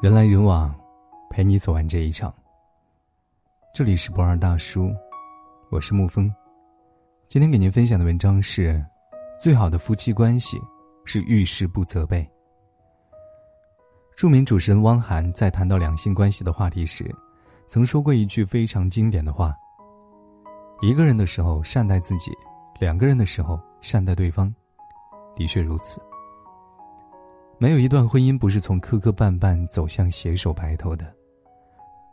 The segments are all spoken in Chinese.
人来人往，陪你走完这一场。这里是不二大叔，我是沐风。今天给您分享的文章是：最好的夫妻关系是遇事不责备。著名主持人汪涵在谈到两性关系的话题时，曾说过一句非常经典的话：一个人的时候善待自己，两个人的时候善待对方。的确如此。没有一段婚姻不是从磕磕绊绊走向携手白头的。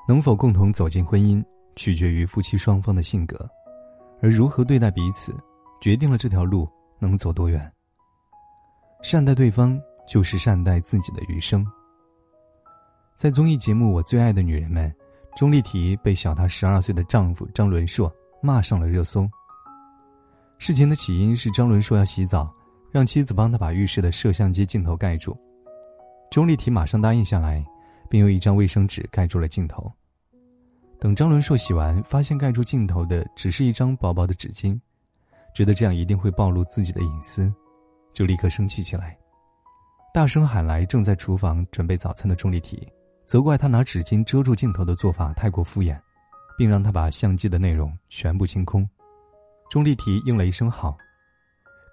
能否共同走进婚姻，取决于夫妻双方的性格，而如何对待彼此，决定了这条路能走多远。善待对方，就是善待自己的余生。在综艺节目《我最爱的女人们》，钟丽缇被小她十二岁的丈夫张伦硕骂上了热搜。事情的起因是张伦硕要洗澡。让妻子帮他把浴室的摄像机镜头盖住，钟丽缇马上答应下来，并用一张卫生纸盖住了镜头。等张伦硕洗完，发现盖住镜头的只是一张薄薄的纸巾，觉得这样一定会暴露自己的隐私，就立刻生气起来，大声喊来正在厨房准备早餐的钟丽缇，责怪他拿纸巾遮住镜头的做法太过敷衍，并让他把相机的内容全部清空。钟丽缇应了一声好。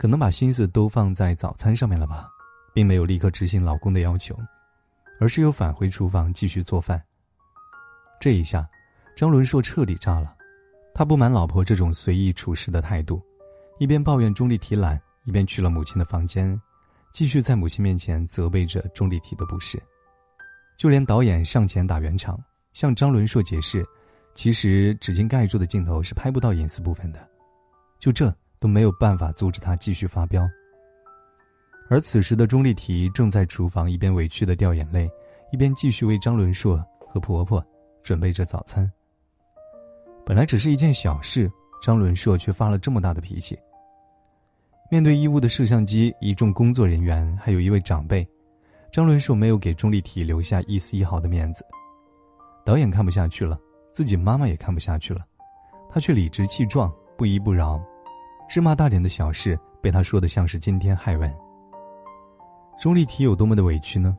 可能把心思都放在早餐上面了吧，并没有立刻执行老公的要求，而是又返回厨房继续做饭。这一下，张伦硕彻底炸了，他不满老婆这种随意处事的态度，一边抱怨钟丽缇懒，一边去了母亲的房间，继续在母亲面前责备着钟丽缇的不是。就连导演上前打圆场，向张伦硕解释，其实纸巾盖住的镜头是拍不到隐私部分的。就这。都没有办法阻止他继续发飙。而此时的钟丽缇正在厨房一边委屈的掉眼泪，一边继续为张伦硕和婆婆准备着早餐。本来只是一件小事，张伦硕却发了这么大的脾气。面对医务的摄像机、一众工作人员，还有一位长辈，张伦硕没有给钟丽缇留下一丝一毫的面子。导演看不下去了，自己妈妈也看不下去了，他却理直气壮，不依不饶。芝麻大点的小事被他说的像是惊天骇闻。钟丽缇有多么的委屈呢？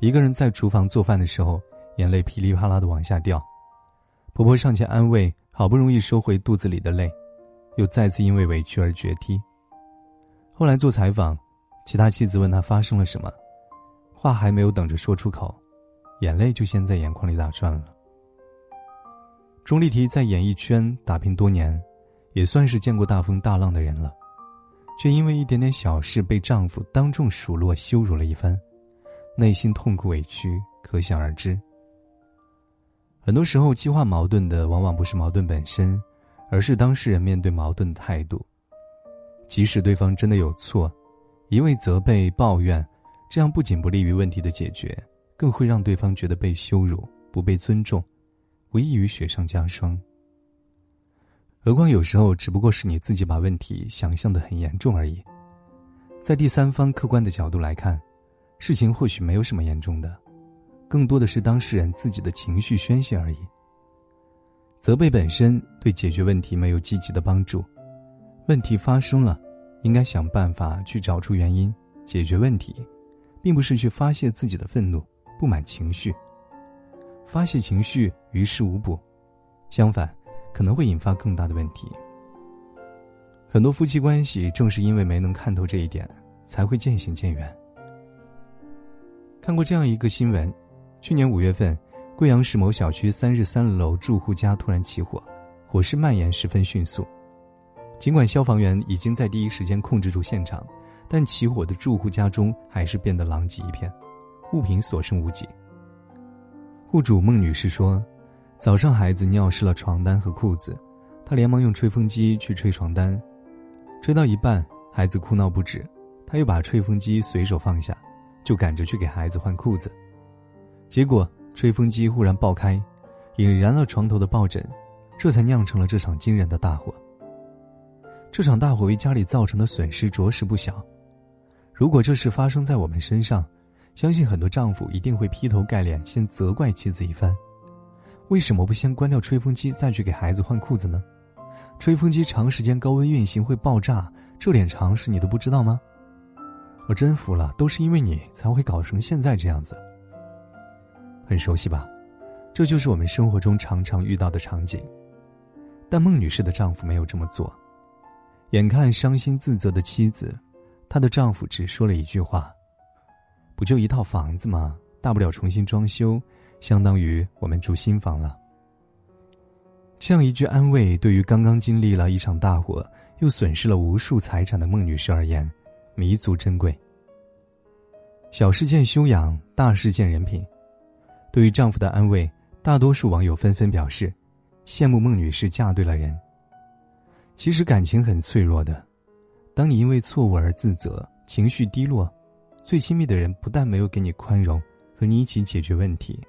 一个人在厨房做饭的时候，眼泪噼里啪啦的往下掉。婆婆上前安慰，好不容易收回肚子里的泪，又再次因为委屈而决堤。后来做采访，其他妻子问他发生了什么，话还没有等着说出口，眼泪就先在眼眶里打转了。钟丽缇在演艺圈打拼多年。也算是见过大风大浪的人了，却因为一点点小事被丈夫当众数落羞辱了一番，内心痛苦委屈可想而知。很多时候，激化矛盾的往往不是矛盾本身，而是当事人面对矛盾的态度。即使对方真的有错，一味责备抱怨，这样不仅不利于问题的解决，更会让对方觉得被羞辱、不被尊重，无异于雪上加霜。何况有时候只不过是你自己把问题想象的很严重而已，在第三方客观的角度来看，事情或许没有什么严重的，更多的是当事人自己的情绪宣泄而已。责备本身对解决问题没有积极的帮助，问题发生了，应该想办法去找出原因，解决问题，并不是去发泄自己的愤怒、不满情绪。发泄情绪于事无补，相反。可能会引发更大的问题。很多夫妻关系正是因为没能看透这一点，才会渐行渐远。看过这样一个新闻：去年五月份，贵阳市某小区三十三楼住户家突然起火，火势蔓延十分迅速。尽管消防员已经在第一时间控制住现场，但起火的住户家中还是变得狼藉一片，物品所剩无几。户主孟女士说。早上，孩子尿湿了床单和裤子，他连忙用吹风机去吹床单，吹到一半，孩子哭闹不止，他又把吹风机随手放下，就赶着去给孩子换裤子，结果吹风机忽然爆开，引燃了床头的抱枕，这才酿成了这场惊人的大火。这场大火为家里造成的损失着实不小，如果这事发生在我们身上，相信很多丈夫一定会劈头盖脸先责怪妻子一番。为什么不先关掉吹风机再去给孩子换裤子呢？吹风机长时间高温运行会爆炸，这点常识你都不知道吗？我真服了，都是因为你才会搞成现在这样子。很熟悉吧？这就是我们生活中常常遇到的场景。但孟女士的丈夫没有这么做。眼看伤心自责的妻子，她的丈夫只说了一句话：“不就一套房子吗？大不了重新装修，相当于我们住新房了。”这样一句安慰，对于刚刚经历了一场大火又损失了无数财产的孟女士而言，弥足珍贵。小事见修养，大事见人品。对于丈夫的安慰，大多数网友纷纷表示，羡慕孟女士嫁对了人。其实感情很脆弱的，当你因为错误而自责、情绪低落，最亲密的人不但没有给你宽容和你一起解决问题，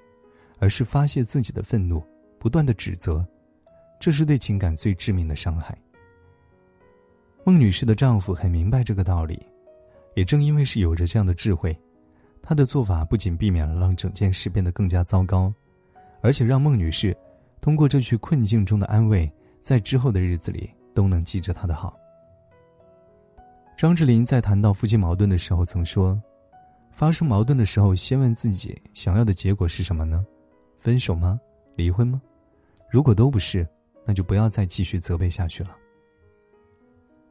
而是发泄自己的愤怒，不断的指责，这是对情感最致命的伤害。孟女士的丈夫很明白这个道理，也正因为是有着这样的智慧，他的做法不仅避免了让整件事变得更加糟糕，而且让孟女士通过这句困境中的安慰，在之后的日子里。都能记着他的好。张智霖在谈到夫妻矛盾的时候曾说：“发生矛盾的时候，先问自己想要的结果是什么呢？分手吗？离婚吗？如果都不是，那就不要再继续责备下去了。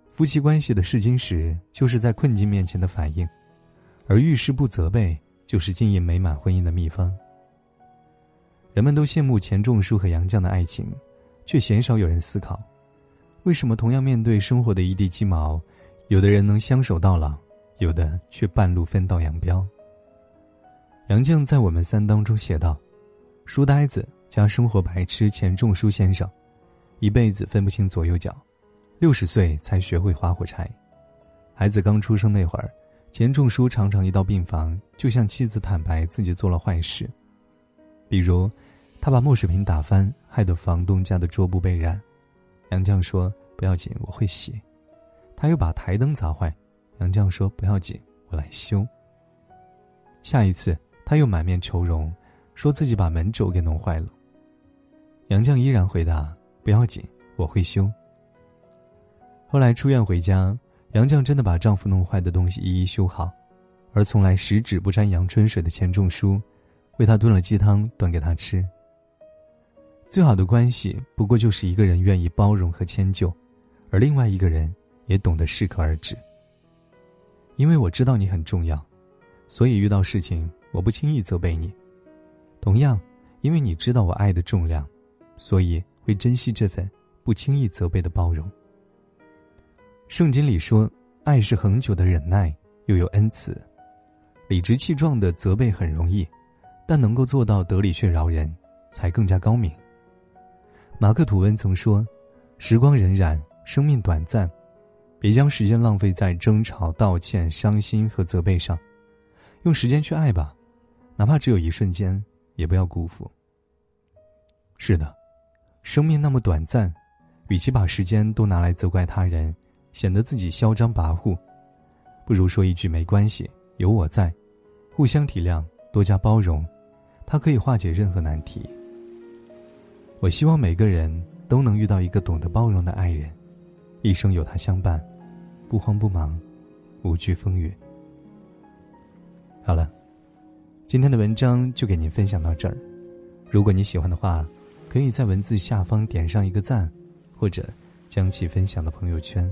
夫妻关系的试金石就是在困境面前的反应，而遇事不责备就是经营美满婚姻的秘方。人们都羡慕钱钟书和杨绛的爱情，却鲜少有人思考。”为什么同样面对生活的一地鸡毛，有的人能相守到老，有的却半路分道扬镳？杨绛在《我们三》当中写道：“书呆子加生活白痴钱钟书先生，一辈子分不清左右脚，六十岁才学会划火柴。孩子刚出生那会儿，钱钟书常常一到病房就向妻子坦白自己做了坏事，比如他把墨水瓶打翻，害得房东家的桌布被染。”杨绛说：“不要紧，我会洗。”他又把台灯砸坏，杨绛说：“不要紧，我来修。”下一次，他又满面愁容，说自己把门轴给弄坏了。杨绛依然回答：“不要紧，我会修。”后来出院回家，杨绛真的把丈夫弄坏的东西一一修好，而从来十指不沾阳春水的钱钟书，为他炖了鸡汤端给他吃。最好的关系，不过就是一个人愿意包容和迁就，而另外一个人也懂得适可而止。因为我知道你很重要，所以遇到事情我不轻易责备你。同样，因为你知道我爱的重量，所以会珍惜这份不轻易责备的包容。圣经里说，爱是恒久的忍耐，又有恩慈。理直气壮的责备很容易，但能够做到得理却饶人，才更加高明。马克·吐温曾说：“时光荏苒，生命短暂，别将时间浪费在争吵、道歉、伤心和责备上，用时间去爱吧，哪怕只有一瞬间，也不要辜负。”是的，生命那么短暂，与其把时间都拿来责怪他人，显得自己嚣张跋扈，不如说一句“没关系，有我在”，互相体谅，多加包容，它可以化解任何难题。我希望每个人都能遇到一个懂得包容的爱人，一生有他相伴，不慌不忙，无惧风雨。好了，今天的文章就给您分享到这儿。如果你喜欢的话，可以在文字下方点上一个赞，或者将其分享到朋友圈。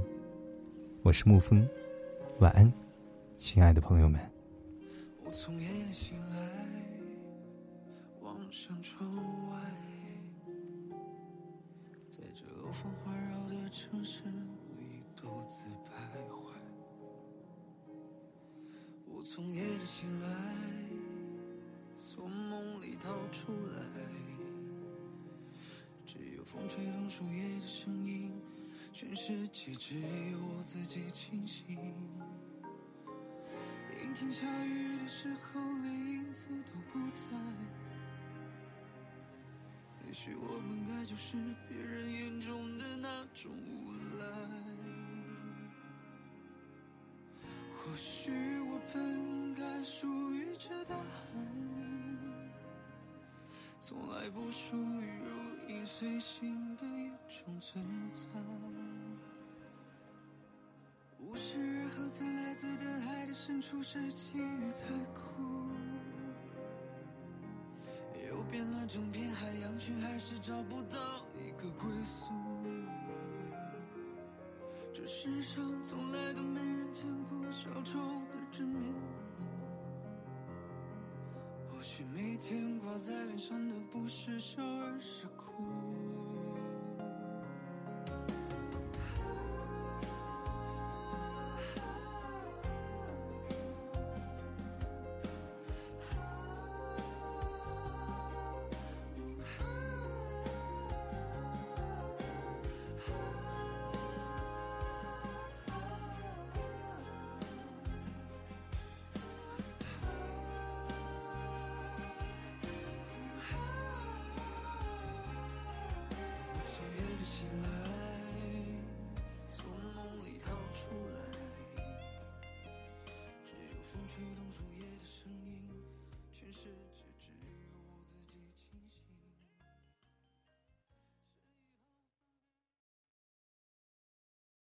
我是沐风，晚安，亲爱的朋友们。我从夜里醒来，望向窗外。风环绕的城市里独自徘徊，我从夜里醒来，出来，只有风吹动树叶的声音，全世界只有我自己清醒。阴天下雨的时候，连影子都不在。也许我们该就是别人眼中的那种无赖。或许我本该属于这大海，从来不属于如影随形的一种存在。无时而刻自来自的海的深处是起雨太酷，又变乱整片海洋，却还是找不到一个归宿。这世上从来都没人见过小丑的真面目。却每天挂在脸上的，不是笑而是哭。